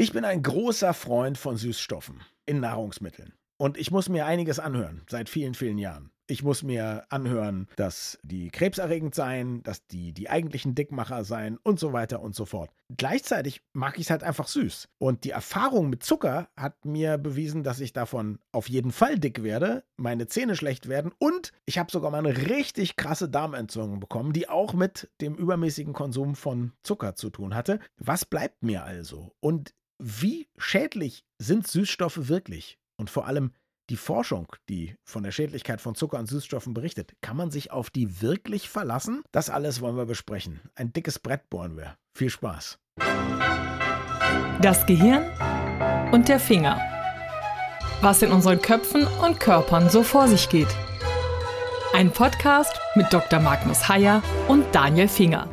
Ich bin ein großer Freund von Süßstoffen in Nahrungsmitteln. Und ich muss mir einiges anhören, seit vielen, vielen Jahren. Ich muss mir anhören, dass die krebserregend seien, dass die die eigentlichen Dickmacher seien und so weiter und so fort. Gleichzeitig mag ich es halt einfach süß. Und die Erfahrung mit Zucker hat mir bewiesen, dass ich davon auf jeden Fall dick werde, meine Zähne schlecht werden und ich habe sogar mal eine richtig krasse Darmentzündung bekommen, die auch mit dem übermäßigen Konsum von Zucker zu tun hatte. Was bleibt mir also? Und wie schädlich sind Süßstoffe wirklich? Und vor allem die Forschung, die von der Schädlichkeit von Zucker und Süßstoffen berichtet, kann man sich auf die wirklich verlassen? Das alles wollen wir besprechen. Ein dickes Brett bohren wir. Viel Spaß. Das Gehirn und der Finger. Was in unseren Köpfen und Körpern so vor sich geht. Ein Podcast mit Dr. Magnus Heyer und Daniel Finger.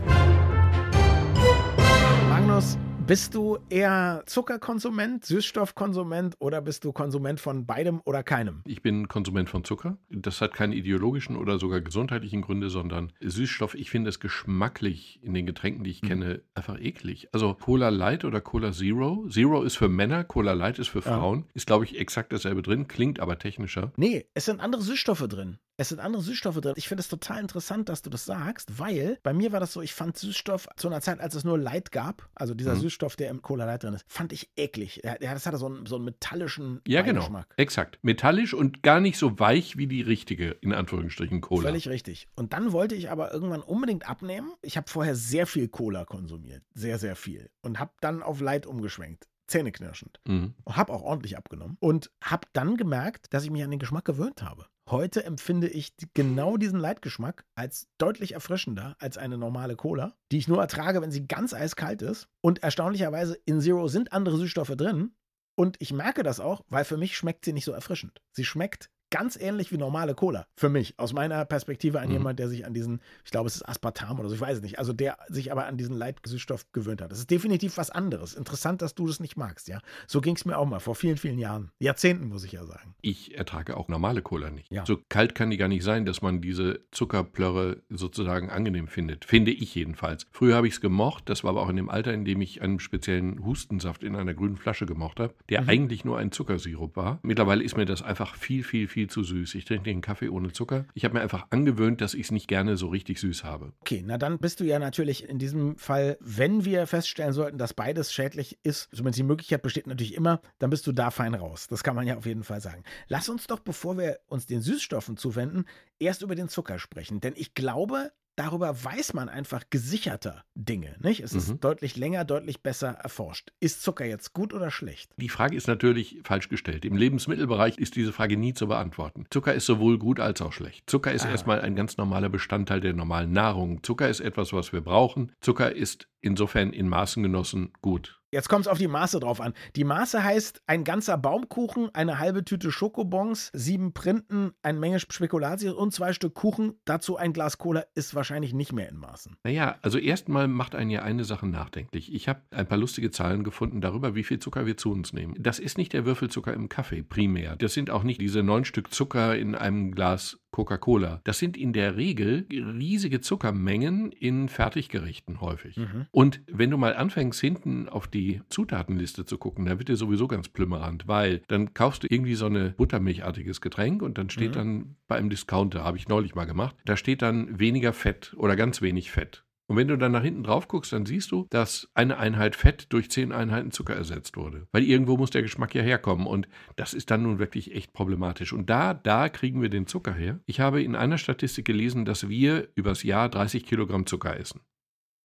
Bist du eher Zuckerkonsument, Süßstoffkonsument oder bist du Konsument von beidem oder keinem? Ich bin Konsument von Zucker. Das hat keine ideologischen oder sogar gesundheitlichen Gründe, sondern Süßstoff. Ich finde es geschmacklich in den Getränken, die ich mhm. kenne, einfach eklig. Also Cola Light oder Cola Zero. Zero ist für Männer, Cola Light ist für Frauen. Ja. Ist, glaube ich, exakt dasselbe drin, klingt aber technischer. Nee, es sind andere Süßstoffe drin. Es sind andere Süßstoffe drin. Ich finde es total interessant, dass du das sagst, weil bei mir war das so, ich fand Süßstoff zu einer Zeit, als es nur Light gab, also dieser mhm. Süßstoff, der im Cola Light drin ist, fand ich eklig. Ja, das hatte so einen, so einen metallischen Ja, genau. Exakt. Metallisch und gar nicht so weich wie die richtige, in Anführungsstrichen, Cola. Völlig richtig. Und dann wollte ich aber irgendwann unbedingt abnehmen. Ich habe vorher sehr viel Cola konsumiert. Sehr, sehr viel. Und habe dann auf Light umgeschwenkt zähneknirschend. Mhm. Habe auch ordentlich abgenommen und habe dann gemerkt, dass ich mich an den Geschmack gewöhnt habe. Heute empfinde ich genau diesen Leitgeschmack als deutlich erfrischender als eine normale Cola, die ich nur ertrage, wenn sie ganz eiskalt ist. Und erstaunlicherweise in Zero sind andere Süßstoffe drin. Und ich merke das auch, weil für mich schmeckt sie nicht so erfrischend. Sie schmeckt ganz ähnlich wie normale Cola. Für mich, aus meiner Perspektive, an mhm. jemand, der sich an diesen, ich glaube, es ist Aspartam oder so, ich weiß es nicht, also der sich aber an diesen Leitsüßstoff gewöhnt hat. Das ist definitiv was anderes. Interessant, dass du das nicht magst, ja. So ging es mir auch mal vor vielen, vielen Jahren. Jahrzehnten, muss ich ja sagen. Ich ertrage auch normale Cola nicht. Ja. So kalt kann die gar nicht sein, dass man diese Zuckerplörre sozusagen angenehm findet. Finde ich jedenfalls. Früher habe ich es gemocht, das war aber auch in dem Alter, in dem ich einen speziellen Hustensaft in einer grünen Flasche gemocht habe, der mhm. eigentlich nur ein Zuckersirup war. Mittlerweile ist mir das einfach viel, viel, viel viel zu süß. Ich trinke den Kaffee ohne Zucker. Ich habe mir einfach angewöhnt, dass ich es nicht gerne so richtig süß habe. Okay, na dann bist du ja natürlich in diesem Fall, wenn wir feststellen sollten, dass beides schädlich ist, zumindest die Möglichkeit besteht natürlich immer, dann bist du da fein raus. Das kann man ja auf jeden Fall sagen. Lass uns doch, bevor wir uns den Süßstoffen zuwenden, erst über den Zucker sprechen. Denn ich glaube, darüber weiß man einfach gesicherter Dinge. Nicht? Es mhm. ist deutlich länger, deutlich besser erforscht. Ist Zucker jetzt gut oder schlecht? Die Frage ist natürlich falsch gestellt. Im Lebensmittelbereich ist diese Frage nie zu beantworten. Zucker ist sowohl gut als auch schlecht. Zucker ist ah. erstmal ein ganz normaler Bestandteil der normalen Nahrung. Zucker ist etwas, was wir brauchen. Zucker ist insofern in Maßen genossen gut. Jetzt kommt es auf die Maße drauf an. Die Maße heißt ein ganzer Baumkuchen, eine halbe Tüte Schokobons, sieben Printen, eine Menge Spekulatius und zwei Stück Kuchen. Dazu ein Glas Cola ist wahrscheinlich nicht mehr in Maßen. Naja, also erstmal macht einen ja eine Sache nachdenklich. Ich habe ein paar lustige Zahlen gefunden darüber, wie viel Zucker wir zu uns nehmen. Das ist nicht der Würfelzucker im Kaffee primär. Das sind auch nicht diese neun Stück Zucker in einem Glas Coca-Cola. Das sind in der Regel riesige Zuckermengen in Fertiggerichten häufig. Mhm. Und wenn du mal anfängst, hinten auf die Zutatenliste zu gucken, dann wird dir sowieso ganz plümmerant, weil dann kaufst du irgendwie so ein buttermilchartiges Getränk und dann steht mhm. dann bei einem Discounter, habe ich neulich mal gemacht, da steht dann weniger Fett oder ganz wenig Fett. Und wenn du dann nach hinten drauf guckst, dann siehst du, dass eine Einheit Fett durch zehn Einheiten Zucker ersetzt wurde. Weil irgendwo muss der Geschmack ja herkommen. Und das ist dann nun wirklich echt problematisch. Und da, da kriegen wir den Zucker her. Ich habe in einer Statistik gelesen, dass wir übers Jahr 30 Kilogramm Zucker essen.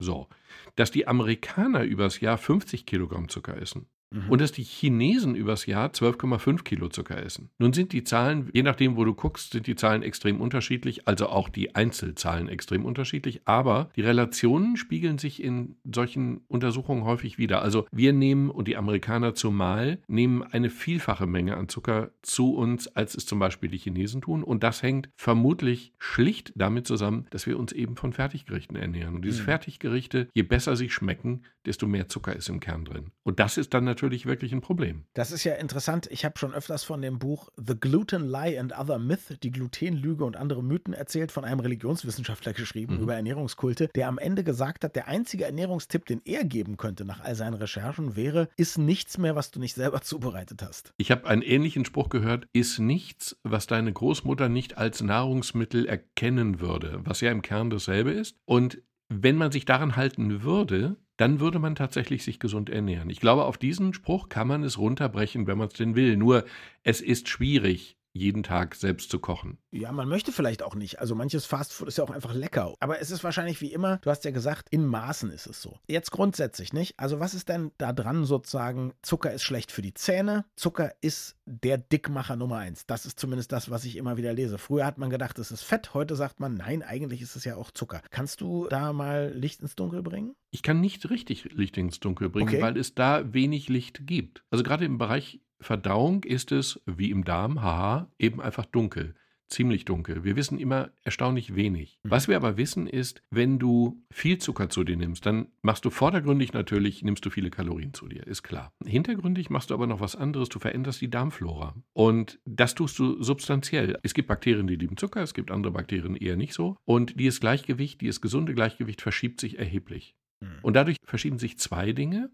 So. Dass die Amerikaner übers Jahr 50 Kilogramm Zucker essen. Mhm. Und dass die Chinesen übers Jahr 12,5 Kilo Zucker essen. Nun sind die Zahlen, je nachdem, wo du guckst, sind die Zahlen extrem unterschiedlich, also auch die Einzelzahlen extrem unterschiedlich, aber die Relationen spiegeln sich in solchen Untersuchungen häufig wieder. Also wir nehmen, und die Amerikaner zumal, nehmen eine vielfache Menge an Zucker zu uns, als es zum Beispiel die Chinesen tun. Und das hängt vermutlich schlicht damit zusammen, dass wir uns eben von Fertiggerichten ernähren. Und diese mhm. Fertiggerichte, je je besser sie schmecken, desto mehr Zucker ist im Kern drin. Und das ist dann natürlich wirklich ein Problem. Das ist ja interessant. Ich habe schon öfters von dem Buch The Gluten Lie and Other Myth, die Glutenlüge und andere Mythen erzählt, von einem Religionswissenschaftler geschrieben mhm. über Ernährungskulte, der am Ende gesagt hat, der einzige Ernährungstipp, den er geben könnte nach all seinen Recherchen, wäre, iss nichts mehr, was du nicht selber zubereitet hast. Ich habe einen ähnlichen Spruch gehört, iss nichts, was deine Großmutter nicht als Nahrungsmittel erkennen würde, was ja im Kern dasselbe ist. Und wenn man sich daran halten würde, dann würde man tatsächlich sich gesund ernähren. Ich glaube, auf diesen Spruch kann man es runterbrechen, wenn man es denn will. Nur es ist schwierig, jeden Tag selbst zu kochen. Ja, man möchte vielleicht auch nicht. Also manches Fastfood ist ja auch einfach lecker. Aber es ist wahrscheinlich wie immer, du hast ja gesagt, in Maßen ist es so. Jetzt grundsätzlich nicht. Also was ist denn da dran sozusagen? Zucker ist schlecht für die Zähne. Zucker ist der Dickmacher Nummer eins. Das ist zumindest das, was ich immer wieder lese. Früher hat man gedacht, es ist Fett. Heute sagt man, nein, eigentlich ist es ja auch Zucker. Kannst du da mal Licht ins Dunkel bringen? Ich kann nicht richtig Licht ins Dunkel bringen, okay. weil es da wenig Licht gibt. Also gerade im Bereich Verdauung ist es, wie im Darm, haha, eben einfach dunkel. Ziemlich dunkel. Wir wissen immer erstaunlich wenig. Mhm. Was wir aber wissen ist, wenn du viel Zucker zu dir nimmst, dann machst du vordergründig natürlich, nimmst du viele Kalorien zu dir, ist klar. Hintergründig machst du aber noch was anderes, du veränderst die Darmflora. Und das tust du substanziell. Es gibt Bakterien, die lieben Zucker, es gibt andere Bakterien eher nicht so. Und dieses Gleichgewicht, dieses gesunde Gleichgewicht verschiebt sich erheblich. Mhm. Und dadurch verschieben sich zwei Dinge.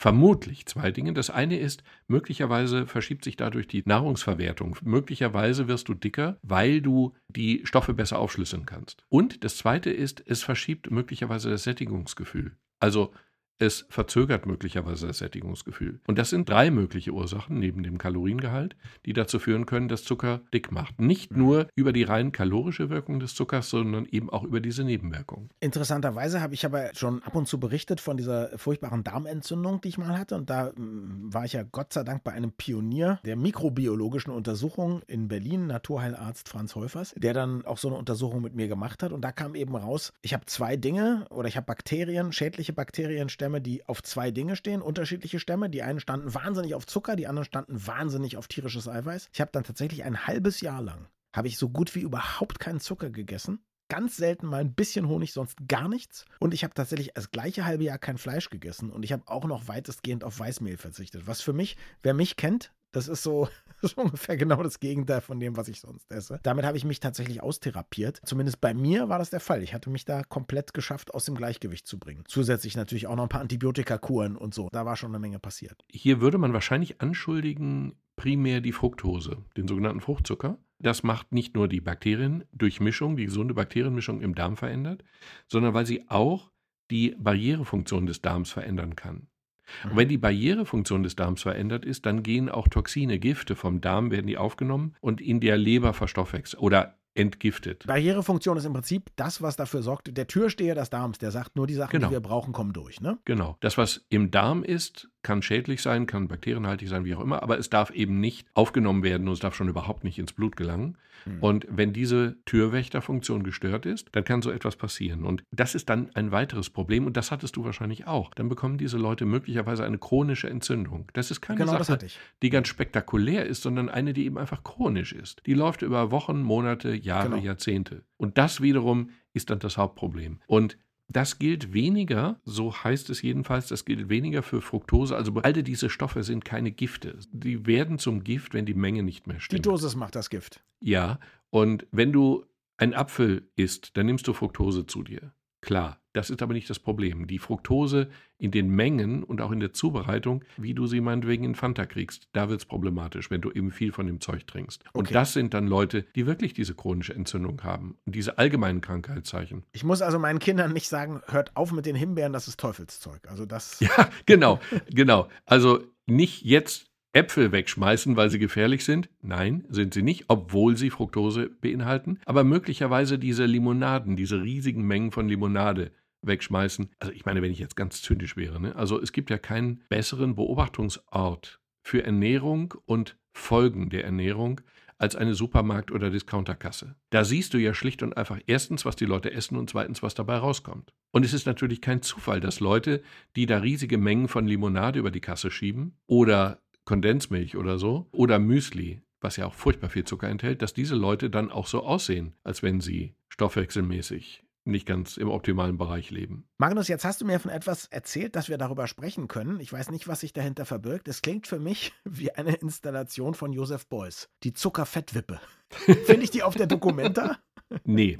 Vermutlich zwei Dinge. Das eine ist, möglicherweise verschiebt sich dadurch die Nahrungsverwertung. Möglicherweise wirst du dicker, weil du die Stoffe besser aufschlüsseln kannst. Und das zweite ist, es verschiebt möglicherweise das Sättigungsgefühl. Also es verzögert möglicherweise das Sättigungsgefühl. Und das sind drei mögliche Ursachen neben dem Kaloriengehalt, die dazu führen können, dass Zucker dick macht. Nicht nur über die rein kalorische Wirkung des Zuckers, sondern eben auch über diese Nebenwirkungen. Interessanterweise habe ich aber schon ab und zu berichtet von dieser furchtbaren Darmentzündung, die ich mal hatte. Und da mm, war ich ja Gott sei Dank bei einem Pionier der mikrobiologischen Untersuchung in Berlin, Naturheilarzt Franz Häufers, der dann auch so eine Untersuchung mit mir gemacht hat. Und da kam eben raus, ich habe zwei Dinge oder ich habe Bakterien, schädliche Bakterienstämme Stämme, die auf zwei Dinge stehen, unterschiedliche Stämme. Die einen standen wahnsinnig auf Zucker, die anderen standen wahnsinnig auf tierisches Eiweiß. Ich habe dann tatsächlich ein halbes Jahr lang, habe ich so gut wie überhaupt keinen Zucker gegessen. Ganz selten mal ein bisschen Honig, sonst gar nichts. Und ich habe tatsächlich das gleiche halbe Jahr kein Fleisch gegessen. Und ich habe auch noch weitestgehend auf Weißmehl verzichtet. Was für mich, wer mich kennt, das ist so, das ist ungefähr genau das Gegenteil von dem, was ich sonst esse. Damit habe ich mich tatsächlich austherapiert. Zumindest bei mir war das der Fall. Ich hatte mich da komplett geschafft, aus dem Gleichgewicht zu bringen. Zusätzlich natürlich auch noch ein paar Antibiotikakuren und so. Da war schon eine Menge passiert. Hier würde man wahrscheinlich anschuldigen, primär die Fructose, den sogenannten Fruchtzucker. Das macht nicht nur die Bakteriendurchmischung, die gesunde Bakterienmischung im Darm verändert, sondern weil sie auch die Barrierefunktion des Darms verändern kann. Und wenn die Barrierefunktion des Darms verändert ist, dann gehen auch Toxine, Gifte vom Darm, werden die aufgenommen und in der Leber verstoffwechselt oder entgiftet. Barrierefunktion ist im Prinzip das, was dafür sorgt, der Türsteher des Darms, der sagt, nur die Sachen, genau. die wir brauchen, kommen durch. Ne? Genau. Das, was im Darm ist, kann schädlich sein, kann bakterienhaltig sein, wie auch immer, aber es darf eben nicht aufgenommen werden und es darf schon überhaupt nicht ins Blut gelangen. Mhm. Und wenn diese Türwächterfunktion gestört ist, dann kann so etwas passieren. Und das ist dann ein weiteres Problem und das hattest du wahrscheinlich auch. Dann bekommen diese Leute möglicherweise eine chronische Entzündung. Das ist keine genau, Sache, die ganz spektakulär ist, sondern eine, die eben einfach chronisch ist. Die läuft über Wochen, Monate, Jahre, genau. Jahrzehnte. Und das wiederum ist dann das Hauptproblem. Und das gilt weniger, so heißt es jedenfalls, das gilt weniger für Fructose. Also all diese Stoffe sind keine Gifte. Die werden zum Gift, wenn die Menge nicht mehr stimmt. Die Dosis macht das Gift. Ja, und wenn du einen Apfel isst, dann nimmst du Fructose zu dir. Klar, das ist aber nicht das Problem. Die Fructose in den Mengen und auch in der Zubereitung, wie du sie meinetwegen in Fanta kriegst, da wird es problematisch, wenn du eben viel von dem Zeug trinkst. Und okay. das sind dann Leute, die wirklich diese chronische Entzündung haben und diese allgemeinen Krankheitszeichen. Ich muss also meinen Kindern nicht sagen, hört auf mit den Himbeeren, das ist Teufelszeug. Also das. Ja, genau, genau. Also nicht jetzt Äpfel wegschmeißen, weil sie gefährlich sind? Nein, sind sie nicht, obwohl sie Fructose beinhalten. Aber möglicherweise diese Limonaden, diese riesigen Mengen von Limonade wegschmeißen. Also ich meine, wenn ich jetzt ganz zynisch wäre, ne? also es gibt ja keinen besseren Beobachtungsort für Ernährung und Folgen der Ernährung als eine Supermarkt- oder Discounterkasse. Da siehst du ja schlicht und einfach erstens, was die Leute essen und zweitens, was dabei rauskommt. Und es ist natürlich kein Zufall, dass Leute, die da riesige Mengen von Limonade über die Kasse schieben oder Kondensmilch oder so oder Müsli, was ja auch furchtbar viel Zucker enthält, dass diese Leute dann auch so aussehen, als wenn sie stoffwechselmäßig nicht ganz im optimalen Bereich leben. Magnus, jetzt hast du mir von etwas erzählt, dass wir darüber sprechen können. Ich weiß nicht, was sich dahinter verbirgt. Es klingt für mich wie eine Installation von Josef Beuys. Die Zuckerfettwippe. Finde ich die auf der Dokumenta? nee,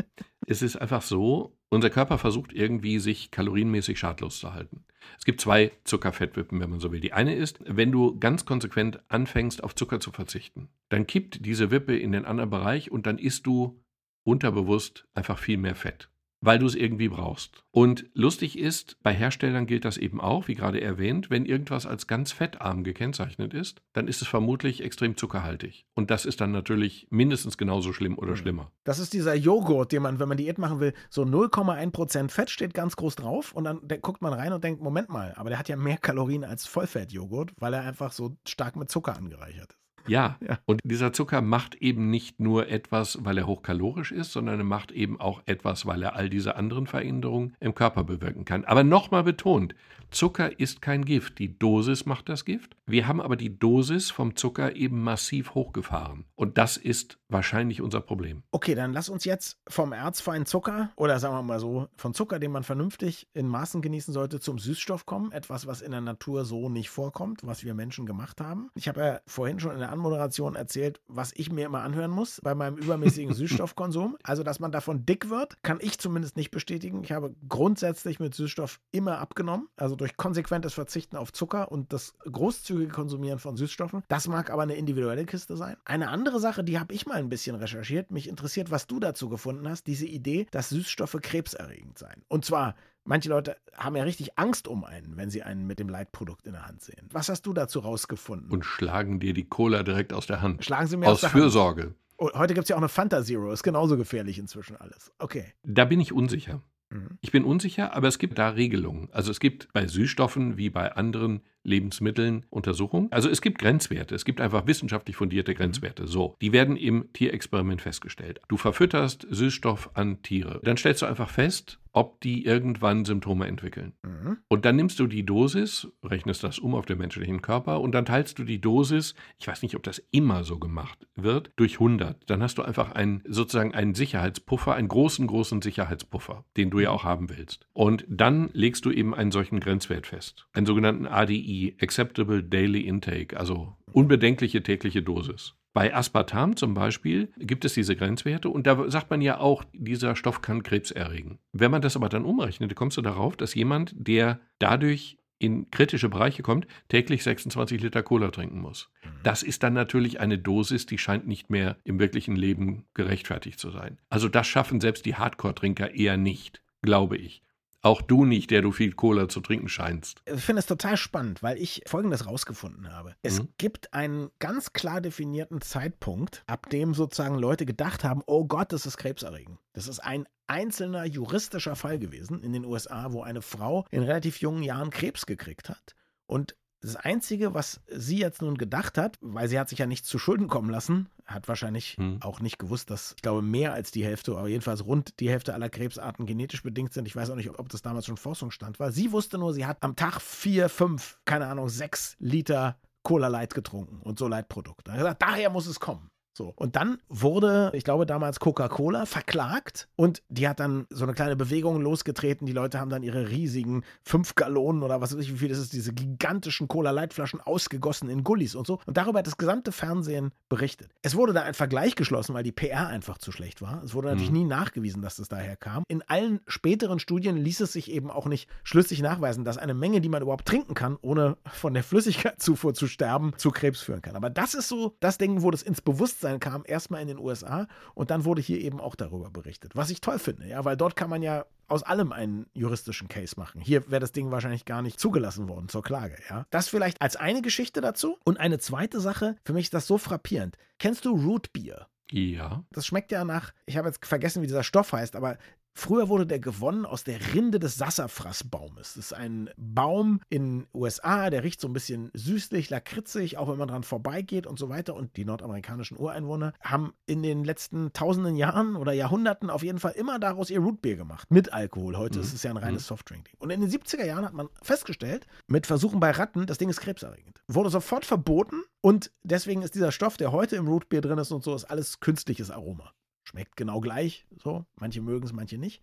es ist einfach so, unser Körper versucht irgendwie, sich kalorienmäßig schadlos zu halten. Es gibt zwei Zuckerfettwippen, wenn man so will. Die eine ist, wenn du ganz konsequent anfängst, auf Zucker zu verzichten, dann kippt diese Wippe in den anderen Bereich und dann isst du unterbewusst einfach viel mehr Fett weil du es irgendwie brauchst. Und lustig ist, bei Herstellern gilt das eben auch, wie gerade erwähnt, wenn irgendwas als ganz fettarm gekennzeichnet ist, dann ist es vermutlich extrem zuckerhaltig. Und das ist dann natürlich mindestens genauso schlimm oder hm. schlimmer. Das ist dieser Joghurt, den man, wenn man Diät machen will, so 0,1% Fett steht ganz groß drauf und dann guckt man rein und denkt, Moment mal, aber der hat ja mehr Kalorien als Vollfettjoghurt, weil er einfach so stark mit Zucker angereichert ist. Ja, ja, und dieser Zucker macht eben nicht nur etwas, weil er hochkalorisch ist, sondern er macht eben auch etwas, weil er all diese anderen Veränderungen im Körper bewirken kann. Aber nochmal betont, Zucker ist kein Gift, die Dosis macht das Gift. Wir haben aber die Dosis vom Zucker eben massiv hochgefahren. Und das ist wahrscheinlich unser Problem. Okay, dann lass uns jetzt vom erzfeinen Zucker oder sagen wir mal so, von Zucker, den man vernünftig in Maßen genießen sollte, zum Süßstoff kommen. Etwas, was in der Natur so nicht vorkommt, was wir Menschen gemacht haben. Ich habe ja vorhin schon in der Anmoderation erzählt, was ich mir immer anhören muss bei meinem übermäßigen Süßstoffkonsum. Also, dass man davon dick wird, kann ich zumindest nicht bestätigen. Ich habe grundsätzlich mit Süßstoff immer abgenommen. Also durch konsequentes Verzichten auf Zucker und das großzügige Konsumieren von Süßstoffen. Das mag aber eine individuelle Kiste sein. Eine andere Sache, die habe ich mal ein bisschen recherchiert. Mich interessiert, was du dazu gefunden hast. Diese Idee, dass Süßstoffe krebserregend seien. Und zwar Manche Leute haben ja richtig Angst um einen, wenn sie einen mit dem Leitprodukt in der Hand sehen. Was hast du dazu rausgefunden? Und schlagen dir die Cola direkt aus der Hand. Schlagen sie mir aus, aus der Fürsorge. Hand. Oh, heute gibt es ja auch eine Fanta Zero. Ist genauso gefährlich inzwischen alles. Okay. Da bin ich unsicher. Mhm. Ich bin unsicher, aber es gibt da Regelungen. Also es gibt bei Süßstoffen wie bei anderen Lebensmitteln Untersuchungen. Also es gibt Grenzwerte. Es gibt einfach wissenschaftlich fundierte Grenzwerte. So, die werden im Tierexperiment festgestellt. Du verfütterst Süßstoff an Tiere. Dann stellst du einfach fest, ob die irgendwann Symptome entwickeln. Mhm. Und dann nimmst du die Dosis, rechnest das um auf den menschlichen Körper und dann teilst du die Dosis, ich weiß nicht, ob das immer so gemacht wird, durch 100. Dann hast du einfach einen, sozusagen einen Sicherheitspuffer, einen großen, großen Sicherheitspuffer, den du ja auch haben willst. Und dann legst du eben einen solchen Grenzwert fest, einen sogenannten ADI, Acceptable Daily Intake, also unbedenkliche tägliche Dosis. Bei Aspartam zum Beispiel gibt es diese Grenzwerte und da sagt man ja auch, dieser Stoff kann Krebs erregen. Wenn man das aber dann umrechnet, kommst du darauf, dass jemand, der dadurch in kritische Bereiche kommt, täglich 26 Liter Cola trinken muss. Mhm. Das ist dann natürlich eine Dosis, die scheint nicht mehr im wirklichen Leben gerechtfertigt zu sein. Also das schaffen selbst die Hardcore-Trinker eher nicht, glaube ich. Auch du nicht, der du viel Cola zu trinken scheinst. Ich finde es total spannend, weil ich Folgendes rausgefunden habe. Es mhm. gibt einen ganz klar definierten Zeitpunkt, ab dem sozusagen Leute gedacht haben, oh Gott, das ist krebserregend. Das ist ein einzelner juristischer Fall gewesen in den USA, wo eine Frau in relativ jungen Jahren Krebs gekriegt hat. Und das Einzige, was sie jetzt nun gedacht hat, weil sie hat sich ja nichts zu Schulden kommen lassen, hat wahrscheinlich hm. auch nicht gewusst, dass, ich glaube, mehr als die Hälfte, aber jedenfalls rund die Hälfte aller Krebsarten genetisch bedingt sind. Ich weiß auch nicht, ob das damals schon Forschungsstand war. Sie wusste nur, sie hat am Tag vier, fünf, keine Ahnung, sechs Liter Cola Light getrunken und so Leitprodukte. Daher muss es kommen. So. Und dann wurde, ich glaube damals Coca-Cola verklagt und die hat dann so eine kleine Bewegung losgetreten. Die Leute haben dann ihre riesigen fünf Gallonen oder was weiß ich, wie viel das ist, diese gigantischen Cola-Leitflaschen ausgegossen in Gullis und so. Und darüber hat das gesamte Fernsehen berichtet. Es wurde da ein Vergleich geschlossen, weil die PR einfach zu schlecht war. Es wurde natürlich mhm. nie nachgewiesen, dass das daher kam. In allen späteren Studien ließ es sich eben auch nicht schlüssig nachweisen, dass eine Menge, die man überhaupt trinken kann, ohne von der Flüssigkeitszufuhr zu sterben, zu Krebs führen kann. Aber das ist so das Ding, wo das ins Bewusstsein Bewusstsein kam, erstmal in den USA und dann wurde hier eben auch darüber berichtet. Was ich toll finde, ja, weil dort kann man ja aus allem einen juristischen Case machen. Hier wäre das Ding wahrscheinlich gar nicht zugelassen worden zur Klage, ja. Das vielleicht als eine Geschichte dazu. Und eine zweite Sache, für mich ist das so frappierend. Kennst du Root Beer? Ja. Das schmeckt ja nach, ich habe jetzt vergessen, wie dieser Stoff heißt, aber Früher wurde der gewonnen aus der Rinde des Sassafrasbaumes. Das ist ein Baum in den USA, der riecht so ein bisschen süßlich, lakritzig, auch wenn man dran vorbeigeht und so weiter. Und die nordamerikanischen Ureinwohner haben in den letzten tausenden Jahren oder Jahrhunderten auf jeden Fall immer daraus ihr Rootbeer gemacht. Mit Alkohol. Heute mhm. ist es ja ein reines mhm. Softdrink. Und in den 70er Jahren hat man festgestellt, mit Versuchen bei Ratten, das Ding ist krebserregend. Wurde sofort verboten und deswegen ist dieser Stoff, der heute im Rootbeer drin ist und so, ist alles künstliches Aroma. Schmeckt genau gleich, so. Manche mögen es, manche nicht.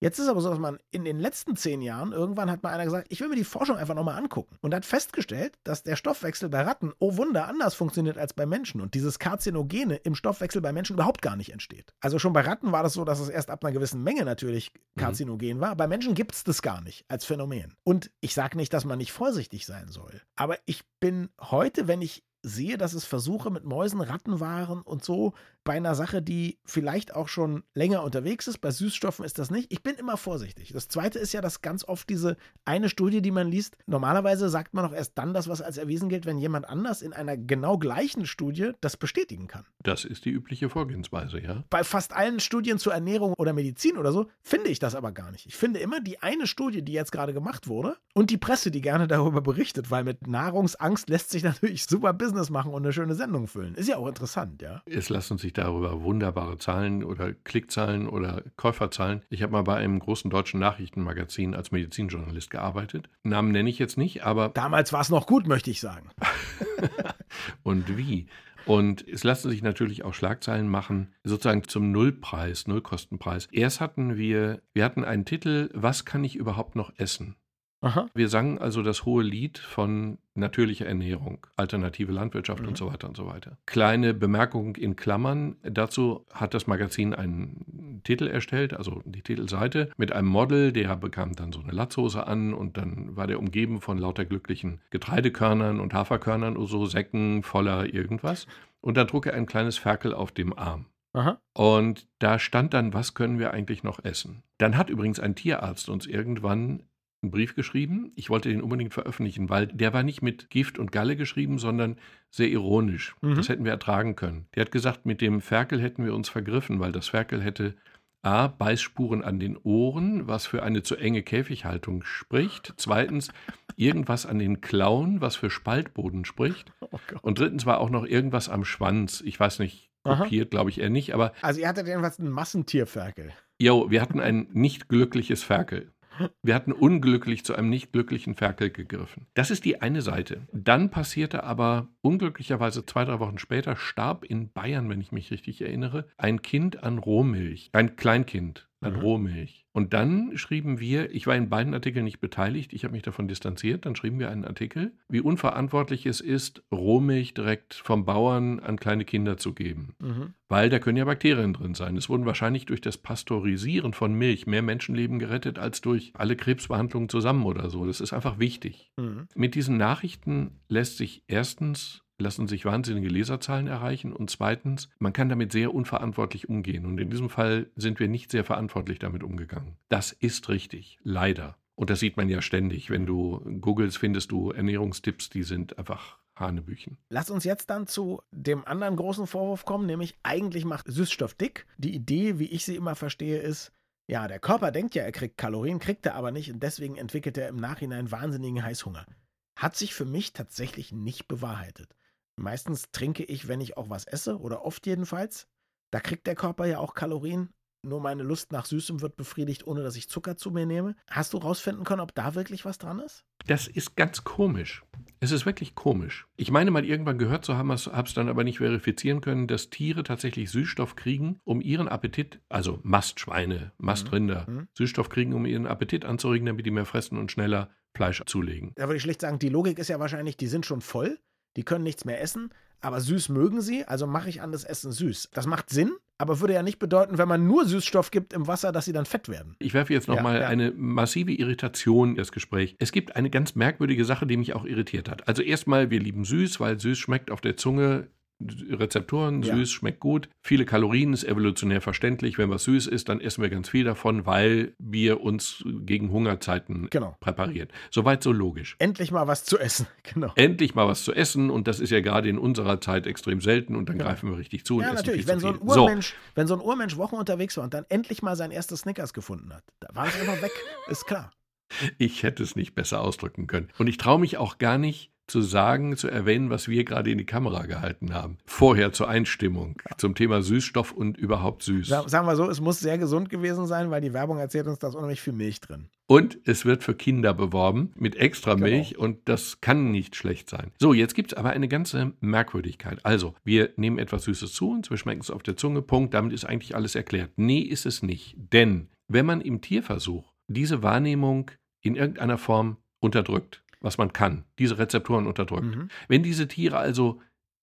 Jetzt ist aber so, dass man in den letzten zehn Jahren, irgendwann hat mal einer gesagt, ich will mir die Forschung einfach nochmal angucken. Und hat festgestellt, dass der Stoffwechsel bei Ratten, oh Wunder, anders funktioniert als bei Menschen. Und dieses Karzinogene im Stoffwechsel bei Menschen überhaupt gar nicht entsteht. Also schon bei Ratten war das so, dass es erst ab einer gewissen Menge natürlich mhm. karzinogen mhm. war. Bei Menschen gibt es das gar nicht als Phänomen. Und ich sage nicht, dass man nicht vorsichtig sein soll. Aber ich bin heute, wenn ich sehe, dass es Versuche mit Mäusen, Ratten waren und so bei einer Sache, die vielleicht auch schon länger unterwegs ist. Bei Süßstoffen ist das nicht. Ich bin immer vorsichtig. Das zweite ist ja, dass ganz oft diese eine Studie, die man liest, normalerweise sagt man auch erst dann das, was als erwiesen gilt, wenn jemand anders in einer genau gleichen Studie das bestätigen kann. Das ist die übliche Vorgehensweise, ja. Bei fast allen Studien zur Ernährung oder Medizin oder so finde ich das aber gar nicht. Ich finde immer die eine Studie, die jetzt gerade gemacht wurde und die Presse, die gerne darüber berichtet, weil mit Nahrungsangst lässt sich natürlich super Business machen und eine schöne Sendung füllen. Ist ja auch interessant, ja. Es lassen sich darüber wunderbare Zahlen oder Klickzahlen oder Käuferzahlen. Ich habe mal bei einem großen deutschen Nachrichtenmagazin als Medizinjournalist gearbeitet. Namen nenne ich jetzt nicht, aber. Damals war es noch gut, möchte ich sagen. und wie? Und es lassen sich natürlich auch Schlagzeilen machen, sozusagen zum Nullpreis, Nullkostenpreis. Erst hatten wir, wir hatten einen Titel, was kann ich überhaupt noch essen? Aha. Wir sangen also das hohe Lied von natürlicher Ernährung, alternative Landwirtschaft mhm. und so weiter und so weiter. Kleine Bemerkung in Klammern. Dazu hat das Magazin einen Titel erstellt, also die Titelseite, mit einem Model, der bekam dann so eine Latzhose an und dann war der umgeben von lauter glücklichen Getreidekörnern und Haferkörnern und so Säcken voller irgendwas. Und dann trug er ein kleines Ferkel auf dem Arm. Aha. Und da stand dann, was können wir eigentlich noch essen? Dann hat übrigens ein Tierarzt uns irgendwann einen Brief geschrieben. Ich wollte den unbedingt veröffentlichen, weil der war nicht mit Gift und Galle geschrieben, sondern sehr ironisch. Mhm. Das hätten wir ertragen können. Der hat gesagt, mit dem Ferkel hätten wir uns vergriffen, weil das Ferkel hätte A. Beißspuren an den Ohren, was für eine zu enge Käfighaltung spricht. Zweitens, irgendwas an den Klauen, was für Spaltboden spricht. Oh und drittens war auch noch irgendwas am Schwanz. Ich weiß nicht, kopiert glaube ich eher nicht, aber. Also ihr hattet jedenfalls ein Massentierferkel. Jo, wir hatten ein nicht glückliches Ferkel. Wir hatten unglücklich zu einem nicht glücklichen Ferkel gegriffen. Das ist die eine Seite. Dann passierte aber unglücklicherweise zwei, drei Wochen später, starb in Bayern, wenn ich mich richtig erinnere, ein Kind an Rohmilch. Ein Kleinkind an mhm. Rohmilch. Und dann schrieben wir, ich war in beiden Artikeln nicht beteiligt, ich habe mich davon distanziert, dann schrieben wir einen Artikel, wie unverantwortlich es ist, Rohmilch direkt vom Bauern an kleine Kinder zu geben. Mhm. Weil da können ja Bakterien drin sein. Es wurden wahrscheinlich durch das Pasteurisieren von Milch mehr Menschenleben gerettet als durch alle Krebsbehandlungen zusammen oder so. Das ist einfach wichtig. Mhm. Mit diesen Nachrichten lässt sich erstens lassen sich wahnsinnige Leserzahlen erreichen und zweitens, man kann damit sehr unverantwortlich umgehen und in diesem Fall sind wir nicht sehr verantwortlich damit umgegangen. Das ist richtig, leider. Und das sieht man ja ständig. Wenn du googelst, findest du Ernährungstipps, die sind einfach Hanebüchen. Lass uns jetzt dann zu dem anderen großen Vorwurf kommen, nämlich eigentlich macht Süßstoff dick. Die Idee, wie ich sie immer verstehe, ist, ja, der Körper denkt ja, er kriegt Kalorien, kriegt er aber nicht und deswegen entwickelt er im Nachhinein wahnsinnigen Heißhunger. Hat sich für mich tatsächlich nicht bewahrheitet. Meistens trinke ich, wenn ich auch was esse, oder oft jedenfalls. Da kriegt der Körper ja auch Kalorien. Nur meine Lust nach Süßem wird befriedigt, ohne dass ich Zucker zu mir nehme. Hast du rausfinden können, ob da wirklich was dran ist? Das ist ganz komisch. Es ist wirklich komisch. Ich meine mal irgendwann gehört zu haben, habe es dann aber nicht verifizieren können, dass Tiere tatsächlich Süßstoff kriegen, um ihren Appetit, also Mastschweine, Mastrinder, mhm. mhm. Süßstoff kriegen, um ihren Appetit anzuregen, damit die mehr fressen und schneller Fleisch zulegen. Da würde ich schlicht sagen, die Logik ist ja wahrscheinlich, die sind schon voll die können nichts mehr essen, aber süß mögen sie, also mache ich an das Essen süß. Das macht Sinn, aber würde ja nicht bedeuten, wenn man nur Süßstoff gibt im Wasser, dass sie dann fett werden. Ich werfe jetzt nochmal ja, ja. eine massive Irritation in das Gespräch. Es gibt eine ganz merkwürdige Sache, die mich auch irritiert hat. Also erstmal, wir lieben süß, weil süß schmeckt auf der Zunge Rezeptoren, ja. süß schmeckt gut. Viele Kalorien ist evolutionär verständlich. Wenn was süß ist, dann essen wir ganz viel davon, weil wir uns gegen Hungerzeiten genau. präparieren. Soweit so logisch. Endlich mal was zu essen, genau. Endlich mal was zu essen und das ist ja gerade in unserer Zeit extrem selten und dann genau. greifen wir richtig zu. Ja, natürlich. Wenn so, ein Urmensch, so. wenn so ein Urmensch Wochen unterwegs war und dann endlich mal sein erstes Snickers gefunden hat, da war es einfach weg, ist klar. Ich hätte es nicht besser ausdrücken können. Und ich traue mich auch gar nicht, zu sagen, zu erwähnen, was wir gerade in die Kamera gehalten haben. Vorher zur Einstimmung zum Thema Süßstoff und überhaupt süß. Sagen wir so, es muss sehr gesund gewesen sein, weil die Werbung erzählt uns, da ist unheimlich viel Milch drin. Und es wird für Kinder beworben mit extra genau. Milch genau. und das kann nicht schlecht sein. So, jetzt gibt es aber eine ganze Merkwürdigkeit. Also, wir nehmen etwas Süßes zu uns, wir schmecken es auf der Zunge, Punkt, damit ist eigentlich alles erklärt. Nee, ist es nicht. Denn wenn man im Tierversuch diese Wahrnehmung in irgendeiner Form unterdrückt, was man kann, diese Rezeptoren unterdrückt. Mhm. Wenn diese Tiere also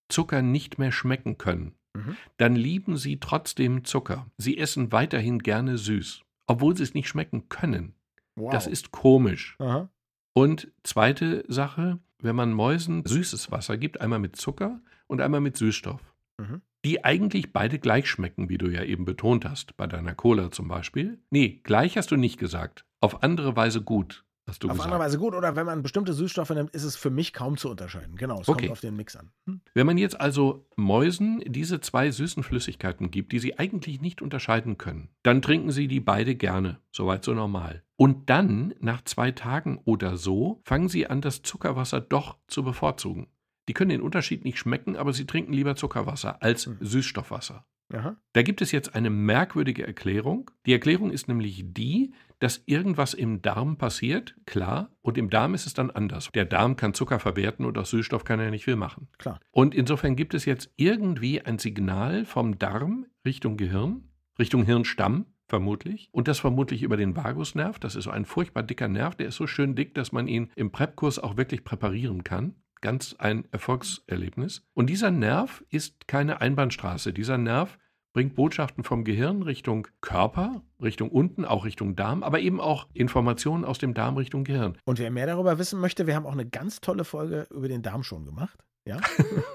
Zucker nicht mehr schmecken können, Mhm. dann lieben sie trotzdem Zucker. Sie essen weiterhin gerne süß, obwohl sie es nicht schmecken können. Wow. Das ist komisch. Aha. Und zweite Sache, wenn man Mäusen süßes Wasser gibt, einmal mit Zucker und einmal mit Süßstoff, Mhm. die eigentlich beide gleich schmecken, wie du ja eben betont hast, bei deiner Cola zum Beispiel. Nee, gleich hast du nicht gesagt. Auf andere Weise gut, hast du Auf gesagt. andere Weise gut, oder wenn man bestimmte Süßstoffe nimmt, ist es für mich kaum zu unterscheiden. Genau, es Okay. kommt auf den Mix an. Hm? Wenn man jetzt also Mäusen diese zwei süßen Flüssigkeiten gibt, die sie eigentlich nicht unterscheiden können, dann trinken sie die beide gerne, soweit so normal. Und dann, nach zwei Tagen oder so, fangen sie an, das Zuckerwasser doch zu bevorzugen. Die können den Unterschied nicht schmecken, aber sie trinken lieber Zuckerwasser als Mhm. Süßstoffwasser. Aha. Da gibt es jetzt eine merkwürdige Erklärung. Die Erklärung ist nämlich die, dass irgendwas im Darm passiert, klar, und im Darm ist es dann anders. Der Darm kann Zucker verwerten und aus Süßstoff kann er nicht viel machen. Klar. Und insofern gibt es jetzt irgendwie ein Signal vom Darm Richtung Gehirn, Richtung Hirnstamm vermutlich, und das vermutlich über den Vagusnerv. Das ist so ein furchtbar dicker Nerv, der ist so schön dick, dass man ihn im Prep-Kurs auch wirklich präparieren kann. Ganz ein Erfolgserlebnis. Und dieser Nerv ist keine Einbahnstraße. Dieser Nerv bringt Botschaften vom Gehirn Richtung Körper, Richtung unten, auch Richtung Darm, aber eben auch Informationen aus dem Darm Richtung Gehirn. Und wer mehr darüber wissen möchte, wir haben auch eine ganz tolle Folge über den Darm schon gemacht. Ja?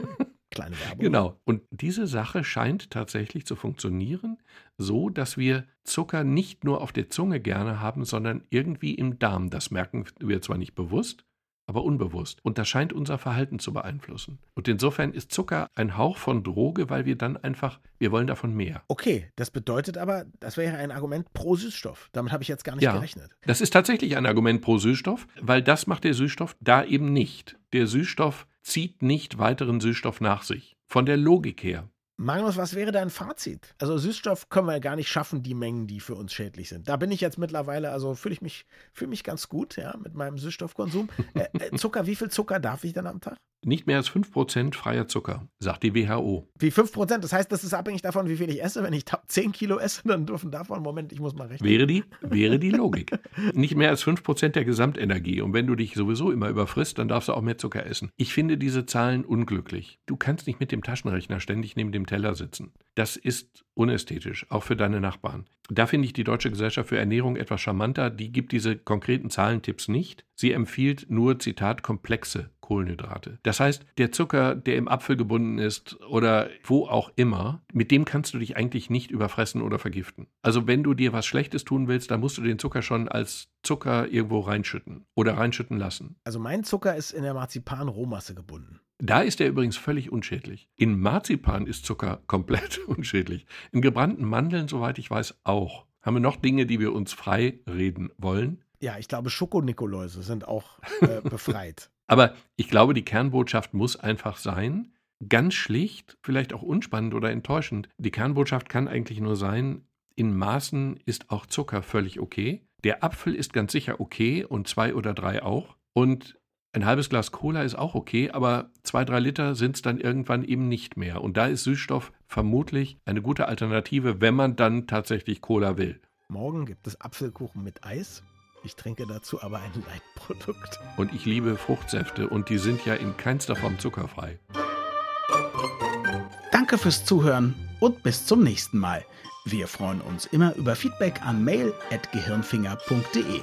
Kleine Werbung. Genau. Und diese Sache scheint tatsächlich zu funktionieren, so dass wir Zucker nicht nur auf der Zunge gerne haben, sondern irgendwie im Darm. Das merken wir zwar nicht bewusst, aber unbewusst. Und das scheint unser Verhalten zu beeinflussen. Und insofern ist Zucker ein Hauch von Droge, weil wir dann einfach, wir wollen davon mehr. Okay, das bedeutet aber, das wäre ein Argument pro Süßstoff. Damit habe ich jetzt gar nicht Ja. gerechnet. Das ist tatsächlich ein Argument pro Süßstoff, weil das macht der Süßstoff da eben nicht. Der Süßstoff zieht nicht weiteren Süßstoff nach sich. Von der Logik her. Magnus, was wäre dein Fazit? Also Süßstoff können wir gar nicht schaffen, die Mengen, die für uns schädlich sind. Da bin ich jetzt mittlerweile, also fühle ich mich, fühle mich ganz gut, ja, mit meinem Süßstoffkonsum. Äh, äh, Zucker, wie viel Zucker darf ich dann am Tag? Nicht mehr als 5% freier Zucker, sagt die WHO. Wie 5%? Das heißt, das ist abhängig davon, wie viel ich esse. Wenn ich ta- 10 Kilo esse, dann dürfen davon, Moment, ich muss mal rechnen. Wäre die, wäre die Logik. Nicht mehr als 5% der Gesamtenergie. Und wenn du dich sowieso immer überfrisst, dann darfst du auch mehr Zucker essen. Ich finde diese Zahlen unglücklich. Du kannst nicht mit dem Taschenrechner ständig neben dem Teller sitzen. Das ist unästhetisch, auch für deine Nachbarn. Da finde ich die Deutsche Gesellschaft für Ernährung etwas charmanter. Die gibt diese konkreten Zahlentipps nicht. Sie empfiehlt nur, Zitat, komplexe Kohlenhydrate. Das heißt, der Zucker, der im Apfel gebunden ist oder wo auch immer, mit dem kannst du dich eigentlich nicht überfressen oder vergiften. Also wenn du dir was Schlechtes tun willst, dann musst du den Zucker schon als Zucker irgendwo reinschütten oder reinschütten lassen. Also mein Zucker ist in der Marzipan-Rohmasse gebunden. Da ist er übrigens völlig unschädlich. In Marzipan ist Zucker komplett unschädlich. In gebrannten Mandeln, soweit ich weiß, auch. Haben wir noch Dinge, die wir uns frei reden wollen? Ja, ich glaube, Schokonikoläuse sind auch äh, befreit. Aber ich glaube, die Kernbotschaft muss einfach sein, ganz schlicht, vielleicht auch unspannend oder enttäuschend. Die Kernbotschaft kann eigentlich nur sein, in Maßen ist auch Zucker völlig okay. Der Apfel ist ganz sicher okay und zwei oder drei auch. Und ein halbes Glas Cola ist auch okay, aber zwei, drei Liter sind es dann irgendwann eben nicht mehr. Und da ist Süßstoff vermutlich eine gute Alternative, wenn man dann tatsächlich Cola will. Morgen gibt es Apfelkuchen mit Eis. Ich trinke dazu aber ein Leitprodukt. Und ich liebe Fruchtsäfte und die sind ja in keinster Form zuckerfrei. Danke fürs Zuhören und bis zum nächsten Mal. Wir freuen uns immer über Feedback an mail.gehirnfinger.de.